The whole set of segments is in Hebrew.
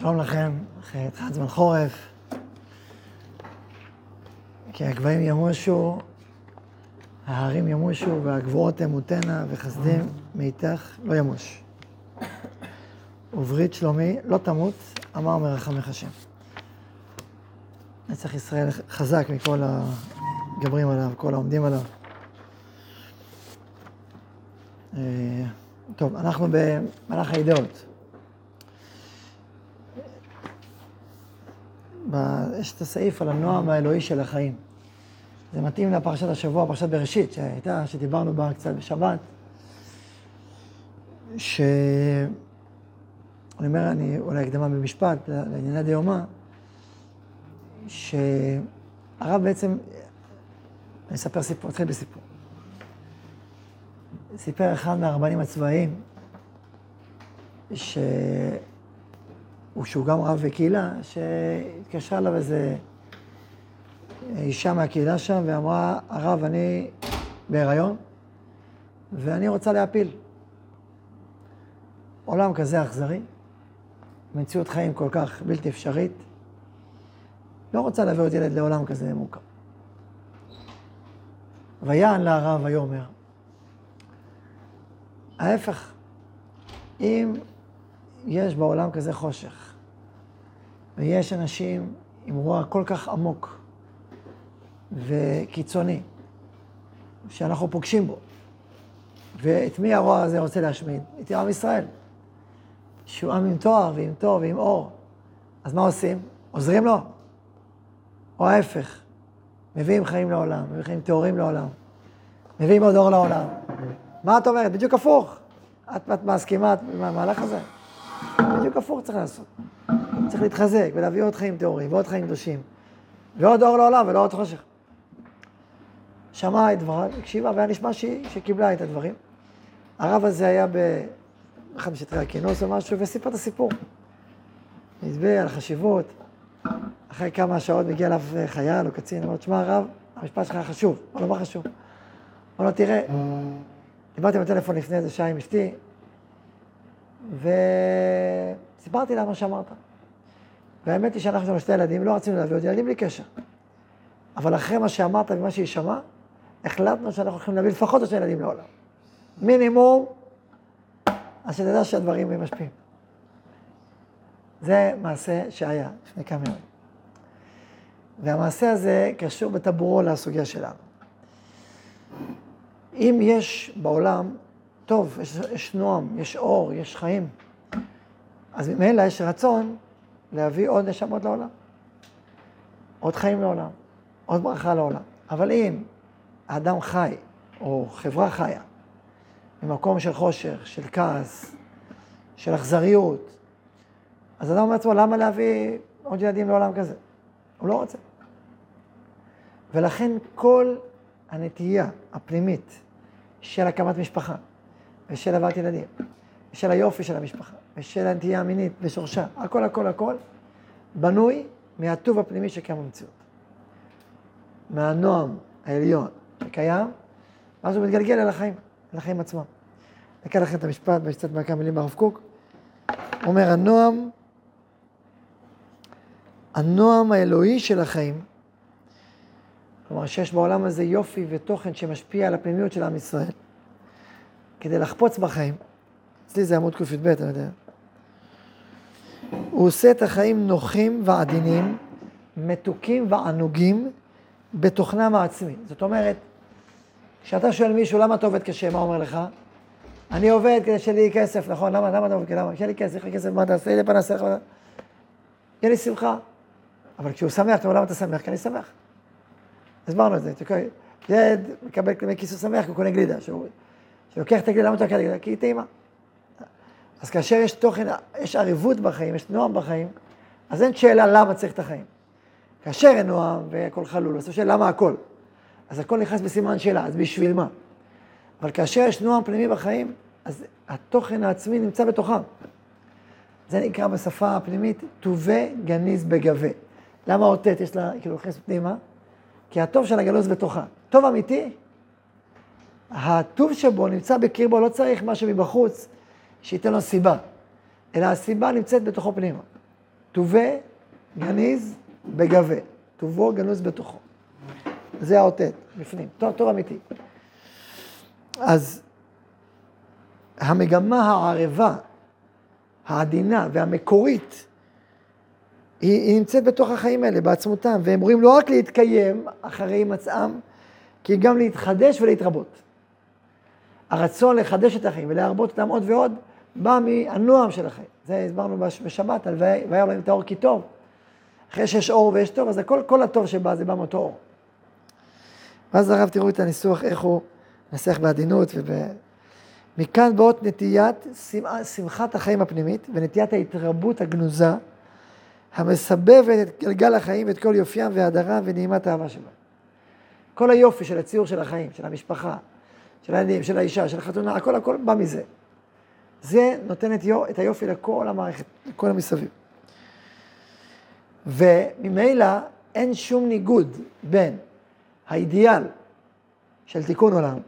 שלום לכם, אחרי התחלת זמן חורף. כי הגבהים ימושו, ההרים ימושו, והגבורות תמותנה, וחסדים מאיתך לא ימוש. וברית שלומי לא תמות, אמר מרחמך השם. נצח ישראל חזק מכל הגברים עליו, כל העומדים עליו. אה, טוב, אנחנו במהלך האידאות. יש את הסעיף על הנועם האלוהי של החיים. זה מתאים לפרשת השבוע, פרשת בראשית, שהייתה, שדיברנו בה קצת בשבת, ש... אני אומר, אני אולי הקדמה במשפט לענייני דיומא, שהרב בעצם, אני אספר סיפור, נתחיל בסיפור. סיפר אחד מהרבנים הצבאיים, ש... שהוא גם רב בקהילה, שהתקשרה אליו איזה אישה מהקהילה שם ואמרה, הרב, אני בהיריון ואני רוצה להפיל. עולם כזה אכזרי, מציאות חיים כל כך בלתי אפשרית, לא רוצה להביא עוד ילד לעולם כזה מורכב. ויען לה הרב ויאמר, ההפך, אם יש בעולם כזה חושך, ויש אנשים עם רוע כל כך עמוק וקיצוני, שאנחנו פוגשים בו. ואת מי הרוע הזה רוצה להשמיד? את עם ישראל. שהוא עם עם תואר ועם טוב ועם אור. אז מה עושים? עוזרים לו. או ההפך, מביאים חיים לעולם, מביאים חיים טהורים לעולם, מביאים עוד אור לעולם. מה את אומרת? בדיוק הפוך. את, את מסכימה עם המהלך הזה? בדיוק הפוך צריך לעשות. צריך להתחזק ולהביא עוד חיים טהורים ועוד חיים קדושים. ועוד אור לעולם ולא עוד חושך. שמעה את דבריו, הקשיבה, והיה נשמע שהיא, שקיבלה את הדברים. הרב הזה היה באחד משטרי הכינוס או משהו, וסיפר את הסיפור. הסביר על החשיבות. אחרי כמה שעות מגיע אליו חייל או קצין, אמר, תשמע הרב, המשפט שלך חשוב. אמר לו, מה חשוב? אמר לו, תראה, דיברתי בטלפון לפני איזה שעה עם אשתי, וסיפרתי לה מה שאמרת. והאמת היא שאנחנו, שתי ילדים, לא רצינו להביא עוד ילדים בלי קשר. אבל אחרי מה שאמרת ומה שהיא שמעה, החלטנו שאנחנו הולכים להביא לפחות עוד שני ילדים לעולם. מינימום, אז שתדע שהדברים משפיעים. זה מעשה שהיה לפני כמה ימים. והמעשה הזה קשור בטבורו לסוגיה שלנו. אם יש בעולם, טוב, יש, יש נועם, יש אור, יש חיים, אז ממילא יש רצון להביא עוד נשמות לעולם. עוד חיים לעולם, עוד ברכה לעולם. אבל אם האדם חי, או חברה חיה, ממקום של חושך, של כעס, של אכזריות, אז אדם אומר לעצמו, למה להביא עוד ילדים לעולם כזה? הוא לא רוצה. ולכן כל הנטייה הפנימית של הקמת משפחה, ושל הבאת ילדים, ושל היופי של המשפחה, ושל הנטייה המינית בשורשה, הכל הכל הכל, בנוי מהטוב הפנימי שקיים במציאות. מהנועם העליון שקיים, ואז הוא מתגלגל אל החיים, אל החיים עצמם. נקרא לכם את המשפט, ויש קצת כמה מילים ברב קוק. אומר, הנועם, הנועם האלוהי של החיים, כלומר שיש בעולם הזה יופי ותוכן שמשפיע על הפנימיות של עם ישראל, כדי לחפוץ בחיים, אצלי זה עמוד קי"ב, אני יודע. הוא עושה את החיים נוחים ועדינים, מתוקים וענוגים בתוכנם העצמי. זאת אומרת, כשאתה שואל מישהו למה אתה עובד קשה, מה אומר לך? אני עובד כדי שיהיה לי כסף, נכון? למה, למה אתה עובד? למה? שיהיה לי כסף, כסף, מה תעשה? יהיה לי פנסה, יהיה לי שמחה. אבל כשהוא שמח, אתה אומר, למה אתה שמח? כי אני שמח. הסברנו את זה. ילד מקבל כלי כיס, הוא שמח, הוא קונה גלידה. שלוקח את הגלידה, למה אתה לוקח את הגלידה? כי היא טעימה. אז כאשר יש תוכן, יש עריבות בחיים, יש נועם בחיים, אז אין שאלה למה צריך את החיים. כאשר אין נועם והכל חלול, אז שאלה למה הכל. אז הכל נכנס בסימן שאלה, אז בשביל מה? אבל כאשר יש נועם פנימי בחיים, אז התוכן העצמי נמצא בתוכם. זה נקרא בשפה הפנימית, טובי גניז בגבה. למה אותת יש לה, כאילו, נכנס פנימה? כי הטוב של הגלוז בתוכה. טוב אמיתי, הטוב שבו נמצא בקרבו, לא צריך משהו מבחוץ שייתן לו סיבה, אלא הסיבה נמצאת בתוכו פנימה. טובה, גניז, בגבה. טובו גנוז בתוכו. זה האותת, בפנים. תור, תור אמיתי. אז המגמה הערבה, העדינה והמקורית, היא, היא נמצאת בתוך החיים האלה, בעצמותם, והם רואים לא רק להתקיים אחרי מצאם, כי גם להתחדש ולהתרבות. הרצון לחדש את החיים ולהרבות אותם עוד ועוד, בא מהנועם של החיים. זה הסברנו בשבת, על והיה להם את האור כי טוב. אחרי שיש אור ויש טוב, אז הכל, כל הטוב שבא זה בא מאותו אור. ואז הרב תראו את הניסוח, איך הוא מנסח בעדינות וב... מכאן באות נטיית שמחת החיים הפנימית ונטיית ההתרבות הגנוזה, המסבבת את גלגל החיים ואת כל יופיים והדרה ונעימת האהבה שלו. כל היופי של הציור של החיים, של המשפחה, של הילדים, של האישה, של החתונה, הכל הכל בא מזה. זה נותן את, את היופי לכל המערכת, לכל המסביב. וממילא אין שום ניגוד בין האידיאל של תיקון עולם,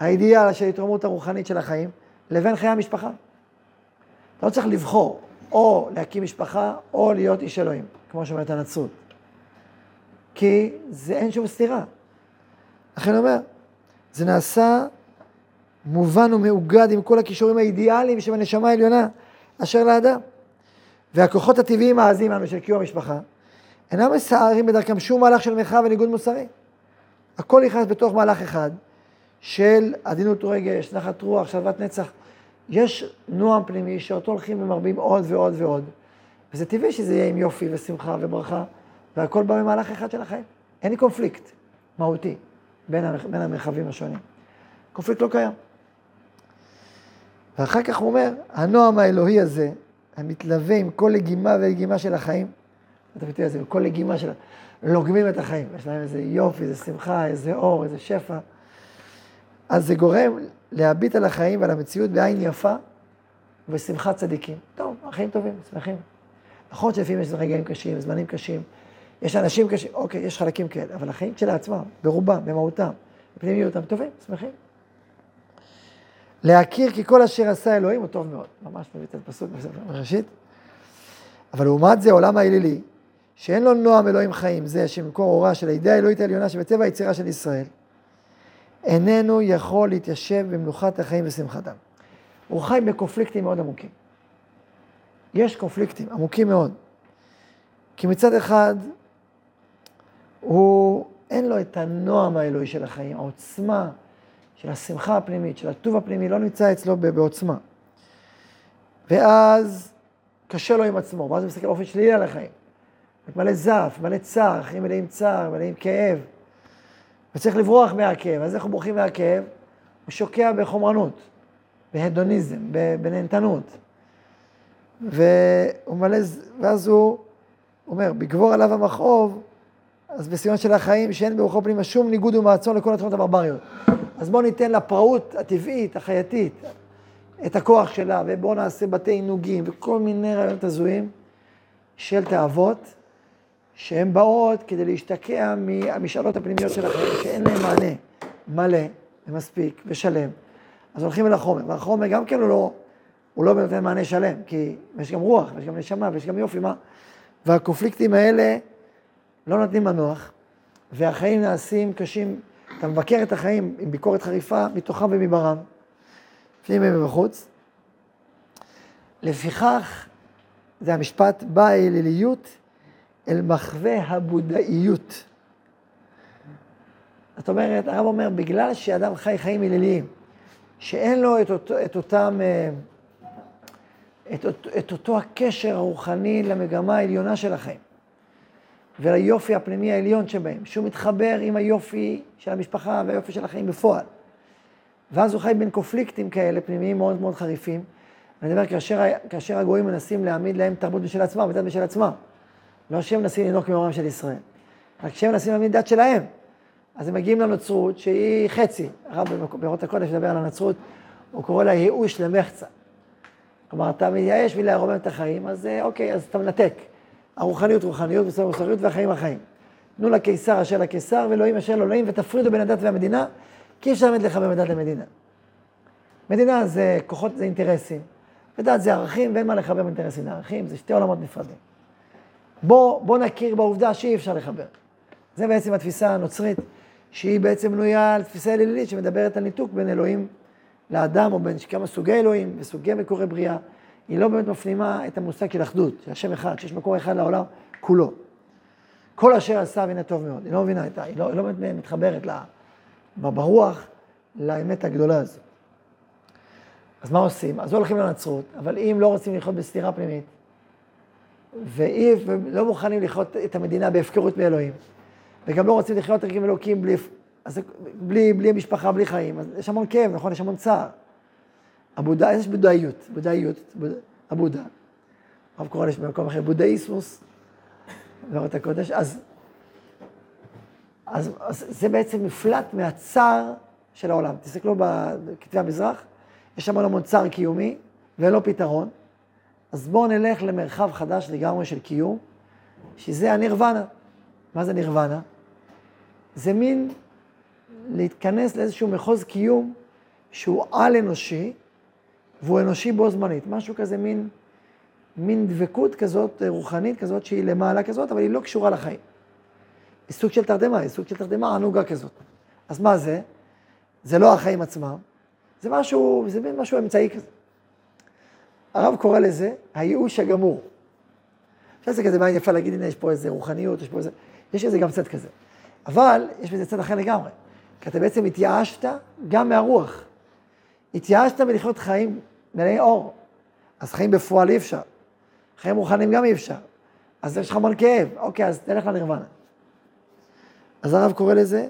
האידיאל של התרוממות הרוחנית של החיים, לבין חיי המשפחה. אתה לא צריך לבחור או להקים משפחה או להיות איש אלוהים, כמו שאומרת הנצרות. כי זה אין שום סתירה. לכן אומר, זה נעשה מובן ומאוגד עם כל הכישורים האידיאליים שבנשמה העליונה אשר לאדם. והכוחות הטבעיים העזים לנו של קיום המשפחה, אינם מסערים בדרכם שום מהלך של מחאה וניגוד מוסרי. הכל נכנס בתוך מהלך אחד של עדינות רגש, נחת רוח, שלוות נצח. יש נועם פנימי שאותו הולכים ומרבים עוד ועוד ועוד. וזה טבעי שזה יהיה עם יופי ושמחה וברכה, והכל בא במהלך אחד של החיים. אין לי קונפליקט מהותי בין, בין המרחבים השונים. קונפליקט לא קיים. ואחר כך הוא אומר, הנועם האלוהי הזה, המתלווה עם כל לגימה ולגימה של החיים, אתה את זה, כל לגימה של... לוגמים את החיים, יש להם איזה יופי, איזה שמחה, איזה אור, איזה שפע. אז זה גורם להביט על החיים ועל המציאות בעין יפה ושמחת צדיקים. טוב, החיים טובים, שמחים. נכון שלפעמים יש רגעים קשים, זמנים קשים, יש אנשים קשים, אוקיי, יש חלקים כאלה, אבל החיים כשלעצמם, ברובם, במהותם, בפנימיותם, טובים, שמחים. להכיר כי כל אשר עשה אלוהים הוא טוב מאוד. ממש מביא את הפסוק בראשית. אבל לעומת זה, עולם האלילי, שאין לו נועם אלוהים חיים, זה שמקור אורה של הידיעה האלוהית העליונה שבטבע היצירה של ישראל, איננו יכול להתיישב במנוחת החיים ושמחתם. הוא חי בקונפליקטים מאוד עמוקים. יש קונפליקטים עמוקים מאוד. כי מצד אחד, הוא, אין לו את הנועם האלוהי של החיים, העוצמה של השמחה הפנימית, של הטוב הפנימי, לא נמצא אצלו בעוצמה. ואז קשה לו עם עצמו, ואז הוא מסתכל באופן שלילי על החיים. מלא זעף, מלא צער, חיים מלאים צער, מלאים כאב. וצריך לברוח מהכאב. אז איך הוא בורחים מהכאב? הוא שוקע בחומרנות, בהדוניזם, בנהנתנות. והוא מלא, ואז הוא אומר, בגבור עליו המכאוב, אז בסיום של החיים שאין ברוחו פנימה שום ניגוד ומעצון לכל התחומות הברבריות. אז בואו ניתן לפראות הטבעית, החייתית, את הכוח שלה, ובואו נעשה בתי עינוגים וכל מיני רעיונות הזויים של תאוות, שהן באות כדי להשתקע מהמשאלות הפנימיות של החיים, שאין להן מענה מלא ומספיק ושלם. אז הולכים אל החומר, והחומר גם כן הוא לא, הוא לא נותן מענה שלם, כי יש גם רוח, ויש גם נשמה, ויש גם יופי, מה? והקונפליקטים האלה לא נותנים מנוח, והחיים נעשים קשים. אתה מבקר את החיים עם ביקורת חריפה מתוכם ומברם, פנימה ומחוץ. לפיכך, זה המשפט, באה האליליות אל מחווה הבודאיות. זאת אומרת, הרב אומר, בגלל שאדם חי חיים אליליים, שאין לו את, אותו, את אותם, אה, את, את אותו הקשר הרוחני למגמה העליונה של החיים. וליופי הפנימי העליון שבהם, שהוא מתחבר עם היופי של המשפחה והיופי של החיים בפועל. ואז הוא חי בין קופליקטים כאלה, פנימיים מאוד מאוד חריפים. אני אומר, כאשר, כאשר הגויים מנסים להעמיד להם תרבות בשל עצמם, ודת בשל עצמם. לא שהם מנסים לנהוג כמורם של ישראל, רק שהם מנסים להעמיד דת שלהם. אז הם מגיעים לנצרות שהיא חצי. הרב בארות הקודש מדבר על הנצרות, הוא קורא לה ייאוש למחצה. כלומר, אתה מייאש מלרומם את החיים, אז אה, אוקיי, אז אתה מנתק. הרוחניות רוחניות, מוסר מוסריות והחיים החיים. תנו לקיסר אשר לקיסר ואלוהים אשר לאלוהים ותפרידו בין הדת והמדינה, כי אי אפשר באמת לחבר בין דת למדינה. מדינה זה כוחות, זה אינטרסים, ודת זה ערכים, ואין מה לחבר אינטרסים לערכים, זה שתי עולמות נפרדים. בוא, בוא נכיר בעובדה שאי אפשר לחבר. זה בעצם התפיסה הנוצרית, שהיא בעצם בנויה על תפיסה אלילית שמדברת על ניתוק בין אלוהים לאדם, או בין כמה סוגי אלוהים וסוגי מקורי בריאה. היא לא באמת מפנימה את המושג של אחדות, של השם אחד, שיש מקור אחד לעולם כולו. כל אשר עשה והנה טוב מאוד. היא לא מבינה את ה... היא לא, היא לא באמת מתחברת לה, ברוח לאמת הגדולה הזו. אז מה עושים? אז לא הולכים לנצרות, אבל אם לא רוצים לחיות בסתירה פנימית, ולא מוכנים לחיות את המדינה בהפקרות מאלוהים, וגם לא רוצים לחיות עם אלוקים בלי, בלי, בלי משפחה, בלי חיים, אז יש המון כאב, נכון? יש המון צער. הבודה, יש בודאיות, בודאיות, הבודה. הרב קורא לזה במקום אחר, בודהיסמוס, בארות הקודש, אז, אז, אז זה בעצם מפלט מהצער של העולם. תסתכלו בכתבי המזרח, יש שם המון צער קיומי ואין לו פתרון. אז בואו נלך למרחב חדש לגמרי של קיום, שזה הנירוונה. מה זה נירוונה? זה מין להתכנס לאיזשהו מחוז קיום שהוא על-אנושי, והוא אנושי בו זמנית. משהו כזה, מין, מין דבקות כזאת, רוחנית כזאת, שהיא למעלה כזאת, אבל היא לא קשורה לחיים. היא סוג של תרדמה, היא סוג של תרדמה ענוגה כזאת. אז מה זה? זה לא החיים עצמם, זה משהו, זה מין משהו אמצעי כזה. הרב קורא לזה הייאוש הגמור. עכשיו זה כזה מה יפה להגיד, הנה יש פה איזה רוחניות, יש פה איזה, יש איזה גם צד כזה. אבל יש בזה צד אחר לגמרי. כי אתה בעצם התייאשת גם מהרוח. התייאשת מלחיות חיים מלאי אור. אז חיים בפועל אי אפשר. חיים רוחניים גם אי אפשר. אז יש לך המון כאב. אוקיי, אז תלך לנירוונה. אז הרב קורא לזה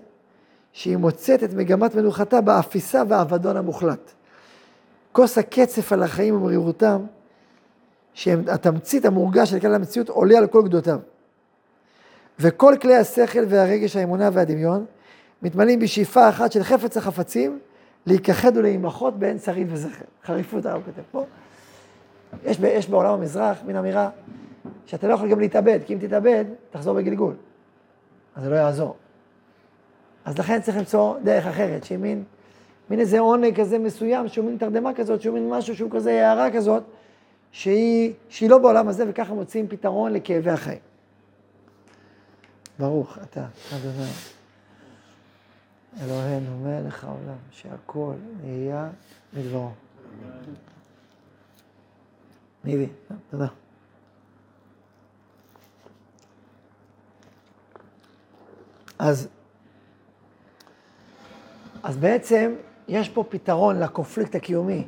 שהיא מוצאת את מגמת מנוחתה באפיסה והאבדון המוחלט. כוס הקצף על החיים ומרירותם, שהם התמצית המורגש של כלל המציאות, עולה על כל גדותיו. וכל כלי השכל והרגש, האמונה והדמיון, מתמלאים בשאיפה אחת של חפץ החפצים, להיכחד ולהימחות באין שריד וזכר. חריפות הרב כותב פה. יש, יש בעולם המזרח מין אמירה שאתה לא יכול גם להתאבד, כי אם תתאבד, תחזור בגלגול. אז זה לא יעזור. אז לכן צריך למצוא דרך אחרת, שהיא מין, מין איזה עונג כזה מסוים, שהוא מין תרדמה כזאת, שהוא מין משהו שהוא כזה הערה כזאת, שהיא, שהיא לא בעולם הזה, וככה מוצאים פתרון לכאבי החיים. ברוך אתה, אדוני. אלוהינו מלך העולם, שהכל נהיה מדברו. ניבי, תודה. אז, אז בעצם יש פה פתרון לקונפליקט הקיומי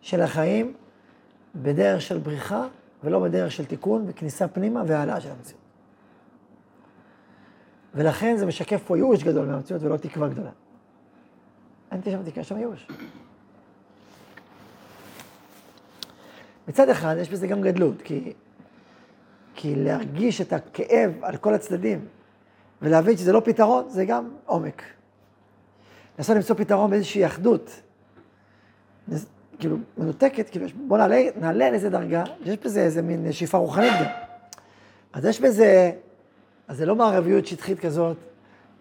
של החיים בדרך של בריחה ולא בדרך של תיקון וכניסה פנימה והעלאה של המציאות. ולכן זה משקף פה ייאוש גדול מהמציאות ולא תקווה גדולה. אין שם תקווה, שם ייאוש. מצד אחד, יש בזה גם גדלות, כי, כי להרגיש את הכאב על כל הצדדים ולהבין שזה לא פתרון, זה גם עומק. לנסות למצוא פתרון באיזושהי אחדות, כאילו, מנותקת, כאילו, בוא נעלה, נעלה לאיזה דרגה, יש בזה איזה מין שאיפה רוחנית גם. אז יש בזה אז זה לא מערביות שטחית כזאת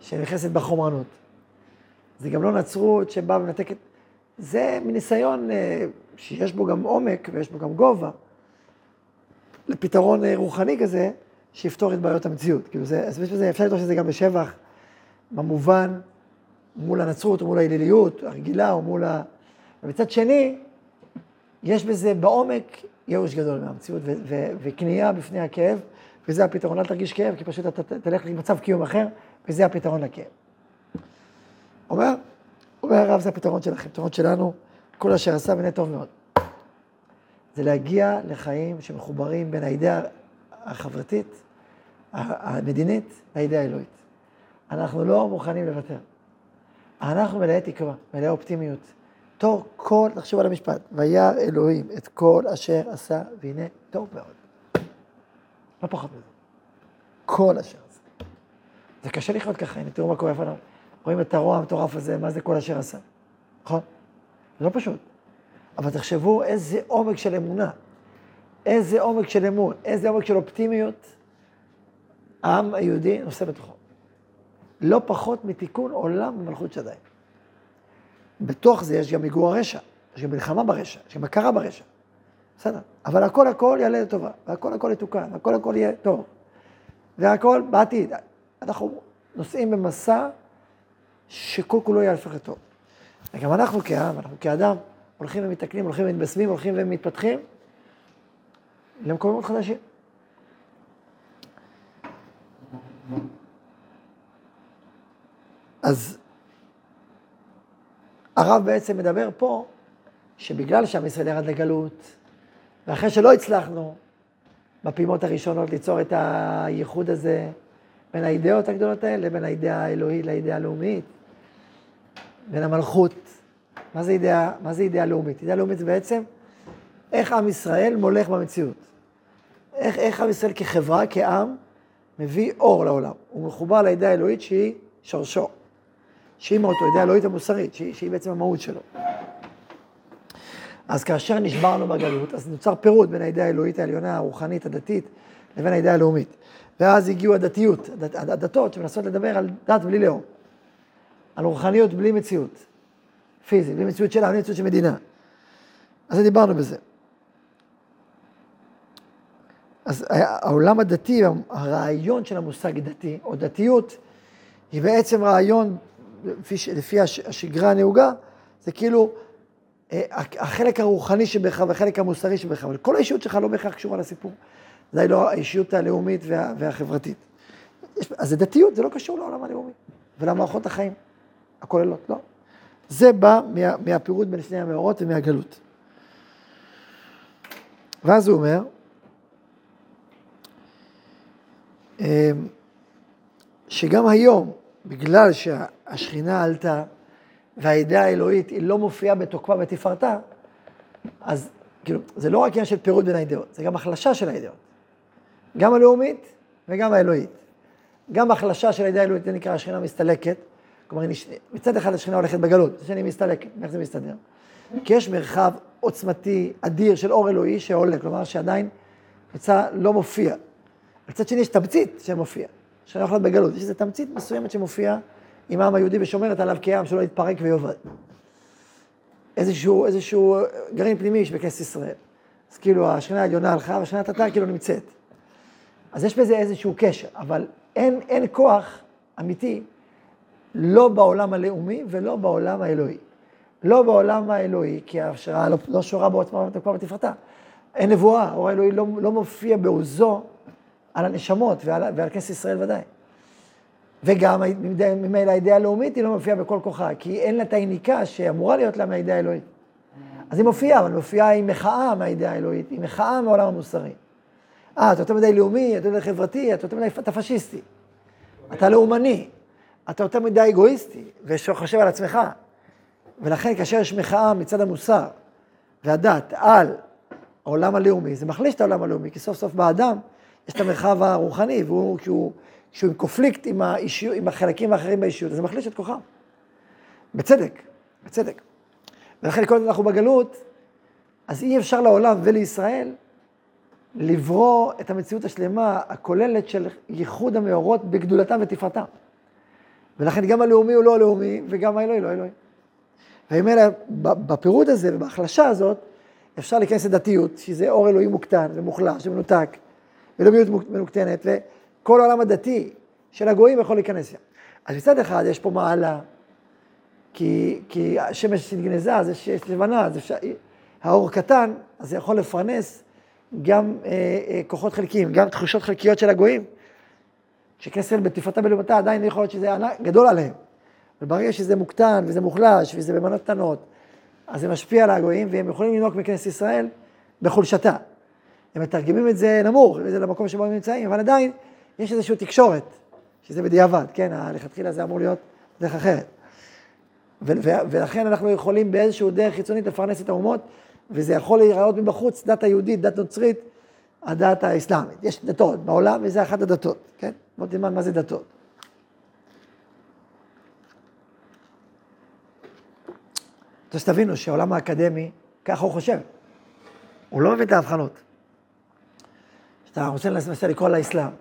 שנכנסת בחומרנות. זה גם לא נצרות שבאה ומנתקת, זה מניסיון אה, שיש בו גם עומק ויש בו גם גובה, לפתרון אה, רוחני כזה, שיפתור את בעיות המציאות. כאילו זה, אז יש בזה, אפשר לדרוש את זה גם בשבח, במובן, מול הנצרות או מול האליליות הרגילה או מול ה... ומצד שני, יש בזה בעומק ייאוש גדול מהמציאות וכניעה בפני הכאב. וזה הפתרון, אל תרגיש כאב, כי פשוט אתה תלך למצב קיום אחר, וזה הפתרון לכאב. אומר, אומר הרב, זה הפתרון שלכם, הפתרון שלנו, כל אשר עשה בני טוב מאוד. זה להגיע לחיים שמחוברים בין האידאה החברתית, המדינית, לאידאה האלוהית. אנחנו לא מוכנים לוותר. אנחנו מלאי תקווה, מלאי אופטימיות. תור כל, תחשוב על המשפט, וירא אלוהים את כל אשר עשה, והנה טוב מאוד. לא פחות מזה. כל אשר עשה. זה קשה לחיות ככה, הנה תראו מה קורה לפניו. רואים את הרוע המטורף הזה, מה זה כל אשר עשה. נכון? זה לא פשוט. אבל תחשבו איזה עומק של אמונה, איזה עומק של אמון, איזה עומק של אופטימיות העם היהודי נושא בתוכו. לא פחות מתיקון עולם במלכות שדי. בתוך זה יש גם מיגור הרשע, יש גם מלחמה ברשע, יש גם הכרה ברשע. בסדר. אבל הכל הכל יעלה לטובה, והכל הכל יתוקן, והכל הכל יהיה טוב. והכל בעתיד. אנחנו נוסעים במסע שכל כולו יהיה לפחות טוב. וגם אנחנו כעם, אנחנו כאדם, הולכים ומתקנים, הולכים ומתבשמים, הולכים ומתפתחים למקומות חדשים. אז הרב בעצם מדבר פה, שבגלל שעם ישראל ירד לגלות, ואחרי שלא הצלחנו בפעימות הראשונות ליצור את הייחוד הזה בין האידאות הגדולות האלה, בין האידאה האלוהית לאידאה הלאומית, בין המלכות. מה זה אידאה, מה זה אידאה לאומית? אידאה לאומית זה בעצם איך עם ישראל מולך במציאות. איך, איך עם ישראל כחברה, כעם, מביא אור לעולם. הוא מחובר לאידאה האלוהית שהיא שורשו. שהיא מהותו, אידאה האלוהית המוסרית, שהיא, שהיא בעצם המהות שלו. אז כאשר נשברנו בגלות, אז נוצר פירוד בין האידאה האלוהית העליונה, הרוחנית, הדתית, לבין האידאה הלאומית. ואז הגיעו הדתיות, הדת, הדתות שמנסות לדבר על דת בלי לאום. על רוחניות בלי מציאות. פיזית, בלי מציאות שלה, בלי מציאות של מדינה. אז דיברנו בזה. אז העולם הדתי, הרעיון של המושג דתי, או דתיות, היא בעצם רעיון, לפי, לפי השגרה הנהוגה, זה כאילו החלק הרוחני שבך והחלק המוסרי שבך, אבל כל האישיות שלך לא בהכרח קשורה לסיפור. ודאי לא האישיות הלאומית וה, והחברתית. יש, אז זה דתיות, זה לא קשור לעולם הלאומי ולמערכות החיים הכוללות, לא. זה בא מה, מהפירוד בין שני המאורות ומהגלות. ואז הוא אומר, אמ, שגם היום, בגלל שהשכינה עלתה והאידאה האלוהית היא לא מופיעה בתוקפה ותפארתה, אז כאילו, זה לא רק עניין של פירוד בין האידאות, זה גם החלשה של האידאות. גם הלאומית וגם האלוהית. גם החלשה של האידאה האלוהית, זה נקרא השכינה מסתלקת. כלומר, מצד אחד השכינה הולכת בגלות, מצד שני מסתלקת, איך זה מסתדר? כי יש מרחב עוצמתי, אדיר, של אור אלוהי שעולה, כלומר שעדיין יצא לא מופיע. מצד שני יש תמצית שמופיע, שלא יכולה בגלות, יש איזו תמצית מסוימת שמופיעה עם העם היהודי ושומרת עליו כעם שלא יתפרק ויאבד. איזשהו, איזשהו גרעין פנימי יש בכנסת ישראל. אז כאילו השכינה העליונה הלכה והשכינה התתה כאילו נמצאת. אז יש בזה איזשהו קשר, אבל אין, אין כוח אמיתי לא בעולם הלאומי ולא בעולם האלוהי. לא בעולם האלוהי, כי ההשראה לא, לא שורה בעוצמה ובתקווה ובתפארתה. אין נבואה, האור האלוהי לא, לא מופיע בעוזו על הנשמות ועל, ועל כנסת ישראל ודאי. וגם ממילא האידאה הלאומית היא לא מופיעה בכל כוחה, כי אין לה את היניקה שאמורה להיות לה מהאידאה האלוהית. אז היא מופיעה, אבל היא מופיעה עם מחאה מהאידאה האלוהית, עם מחאה מהעולם המוסרי. אה, אתה יותר מדי לאומי, אתה יותר מדי חברתי, אתה יותר מדי, אתה פשיסטי. אתה לאומני, אתה יותר מדי אגואיסטי, וחושב על עצמך. ולכן כאשר יש מחאה מצד המוסר והדת על העולם הלאומי, זה מחליש את העולם הלאומי, כי סוף סוף באדם יש את המרחב הרוחני, והוא, כשהוא, כשהוא עם קופליקט עם, האישיות, עם החלקים האחרים באישיות, אז זה מחליש את כוחם. בצדק, בצדק. ולכן כל עוד אנחנו בגלות, אז אי אפשר לעולם ולישראל לברוא את המציאות השלמה, הכוללת של ייחוד המאורות בגדולתם ותפארתם. ולכן גם הלאומי הוא לא הלאומי, וגם האלוהי לא אלוהי. וממילא בפירוד הזה ובהחלשה הזאת, אפשר להיכנס לדתיות, שזה אור אלוהי מוקטן ומוחלש ומנותק, ולאומיות מנוקטנת, וכל העולם הדתי של הגויים יכול להיכנס. אז מצד אחד יש פה מעלה, כי, כי השמש נגנזה, אז יש, יש לבנה, אז אפשר, האור קטן, אז זה יכול לפרנס גם אה, אה, כוחות חלקיים, גם תחושות חלקיות של הגויים, שכסל בתפארתה בלאומתה עדיין יכול להיות שזה ענק, גדול עליהם. וברגע שזה מוקטן וזה מוחלש וזה במנות קטנות, אז זה משפיע על הגויים והם יכולים לנהוג מכנסת ישראל בחולשתה. הם מתרגמים את זה נמוך, זה למקום שבו הם נמצאים, אבל עדיין יש איזושהי תקשורת, שזה בדיעבד, כן, לכתחילה זה אמור להיות דרך אחרת. ולכן אנחנו יכולים באיזשהו דרך חיצונית לפרנס את האומות, וזה יכול להיראות מבחוץ, דת היהודית, דת נוצרית, הדת האסלאמית. יש דתות בעולם, וזה אחת הדתות, כן? בוא תלמד מה זה דתות. אז שתבינו שהעולם האקדמי, ככה הוא חושב. הוא לא מבין את ההבחנות. כשאתה רוצה לנסות לקרוא על האסלאם,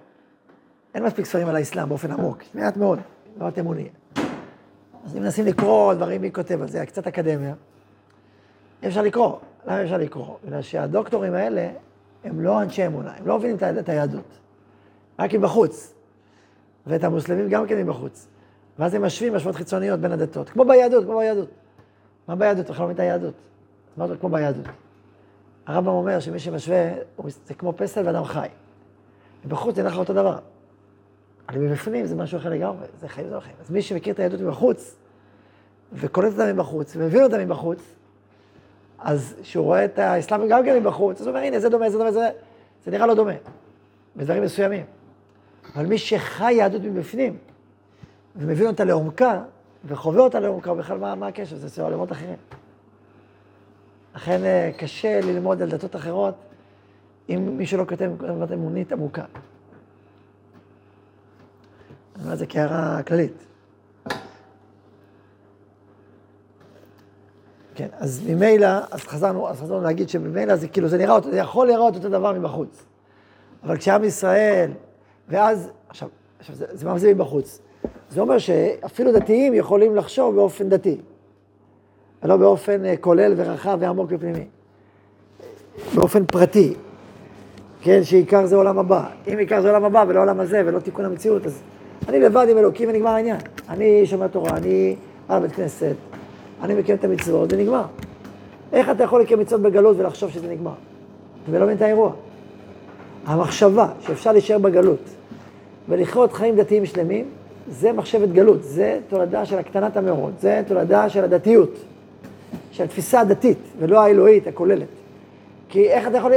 אין מספיק ספרים על האסלאם באופן עמוק, מעט מאוד, לא אמוני. אז אם מנסים לקרוא דברים, מי כותב על זה, קצת אקדמיה, אי אפשר לקרוא. למה אי אפשר לקרוא? בגלל שהדוקטורים האלה הם לא אנשי אמונה, הם לא מבינים את היהדות. רק מבחוץ. ואת המוסלמים גם כן מבחוץ. ואז הם משווים השוואות חיצוניות בין הדתות. כמו ביהדות, כמו ביהדות. מה ביהדות? אתה לא מבין את היהדות. מה זה כמו ביהדות? הרמב"ם אומר שמי שמשווה, זה כמו פסל ואדם חי. מבחוץ זה לך אותו דבר. אבל מבפנים זה משהו אחר לגמרי, זה חיים זה לא חיים. אז מי שמכיר את היהדות מבחוץ, וקולט אותה מבחוץ, ומבין אותה מבחוץ, אז כשהוא רואה את האסלאם גם כן מבחוץ, אז הוא אומר, הנה, זה דומה, זה דומה, זה, זה נראה לא דומה, בדברים מסוימים. אבל מי שחי יהדות מבפנים, ומבין אותה לעומקה, וחווה אותה לעומקה, בכלל מה, מה הקשר? זה עולמות אחרים. לכן אה, קשה ללמוד על דתות אחרות אם מישהו לא כותב אמונית עמוקה. אני אומר את זה כהערה כללית. כן, אז ממילא, אז חזרנו, אז חזרנו להגיד שממילא זה כאילו, זה נראה, זה יכול להיראות אותו דבר מבחוץ. אבל כשעם ישראל, ואז, עכשיו, עכשיו זה, זה זה מבחוץ? זה אומר שאפילו דתיים יכולים לחשוב באופן דתי, ולא באופן אה, כולל ורחב ועמוק ופנימי. באופן פרטי, כן, שעיקר זה עולם הבא. אם עיקר זה עולם הבא ולא עולם הזה ולא תיקון המציאות, אז אני לבד עם אלוקים ונגמר העניין. אני שומע תורה, אני על בית כנסת, אני מקיים את המצוות, זה נגמר. איך אתה יכול לקיים מצוות בגלות ולחשוב שזה נגמר? ולא מבין את האירוע. המחשבה שאפשר להישאר בגלות ולחיות חיים דתיים שלמים, זה מחשבת גלות, זה תולדה של הקטנת המאורות, זה תולדה של הדתיות, של התפיסה הדתית, ולא האלוהית, הכוללת. כי איך אתה יכול...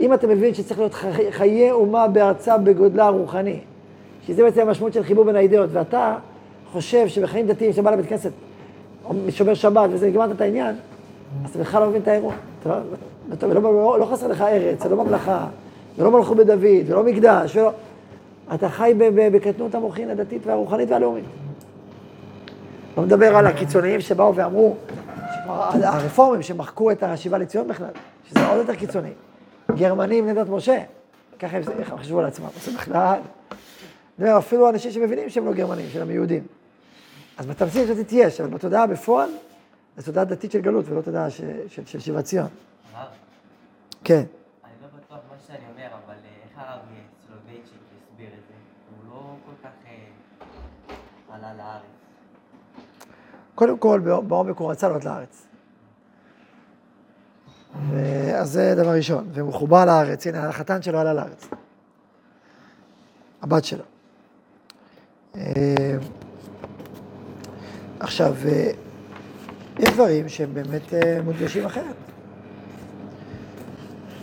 אם אתה מבין שצריך להיות חיי אומה בארצה בגודלה הרוחני, שזה בעצם המשמעות של חיבור בין האידאות, ואתה חושב שבחיים דתיים, שאתה בא לבית כנסת, או שומר שבת, וזה נגמרת את העניין, אז אתה בכלל לא מבין את האירוע. אתה לא, ולא, לא, לא חסר לך ארץ, ולא ממלכה, ולא מלכו בדוד, ולא מקדש, ולא... אתה חי בקטנות המוחין הדתית והרוחנית והלאומית. לא מדבר על הקיצוניים שבאו ואמרו, הרפורמים שמחקו את השיבה לציון בכלל, שזה עוד יותר קיצוני. גרמנים נדת משה, ככה הם חשבו על עצמם, זה בכלל. אפילו אנשים שמבינים שהם לא גרמנים, שהם יהודים. אז בתמצית הזאת יש, אבל בתודעה בפועל, זו תודעה דתית של גלות ולא תודעה של שיבת ציון. כן. אני לא בטוח מה שאני אומר, אבל אה, איך הרב סולובייצ'יק הסביר את זה? הוא לא כל כך אה, עלה לארץ. קודם כל, בעומק הוא רצה לעלות לארץ. אז זה דבר ראשון, והוא חובר לארץ, הנה החתן שלו עלה לארץ. הבת שלו. אה, עכשיו, אה, יש דברים שהם באמת אה, מודגשים אחרת.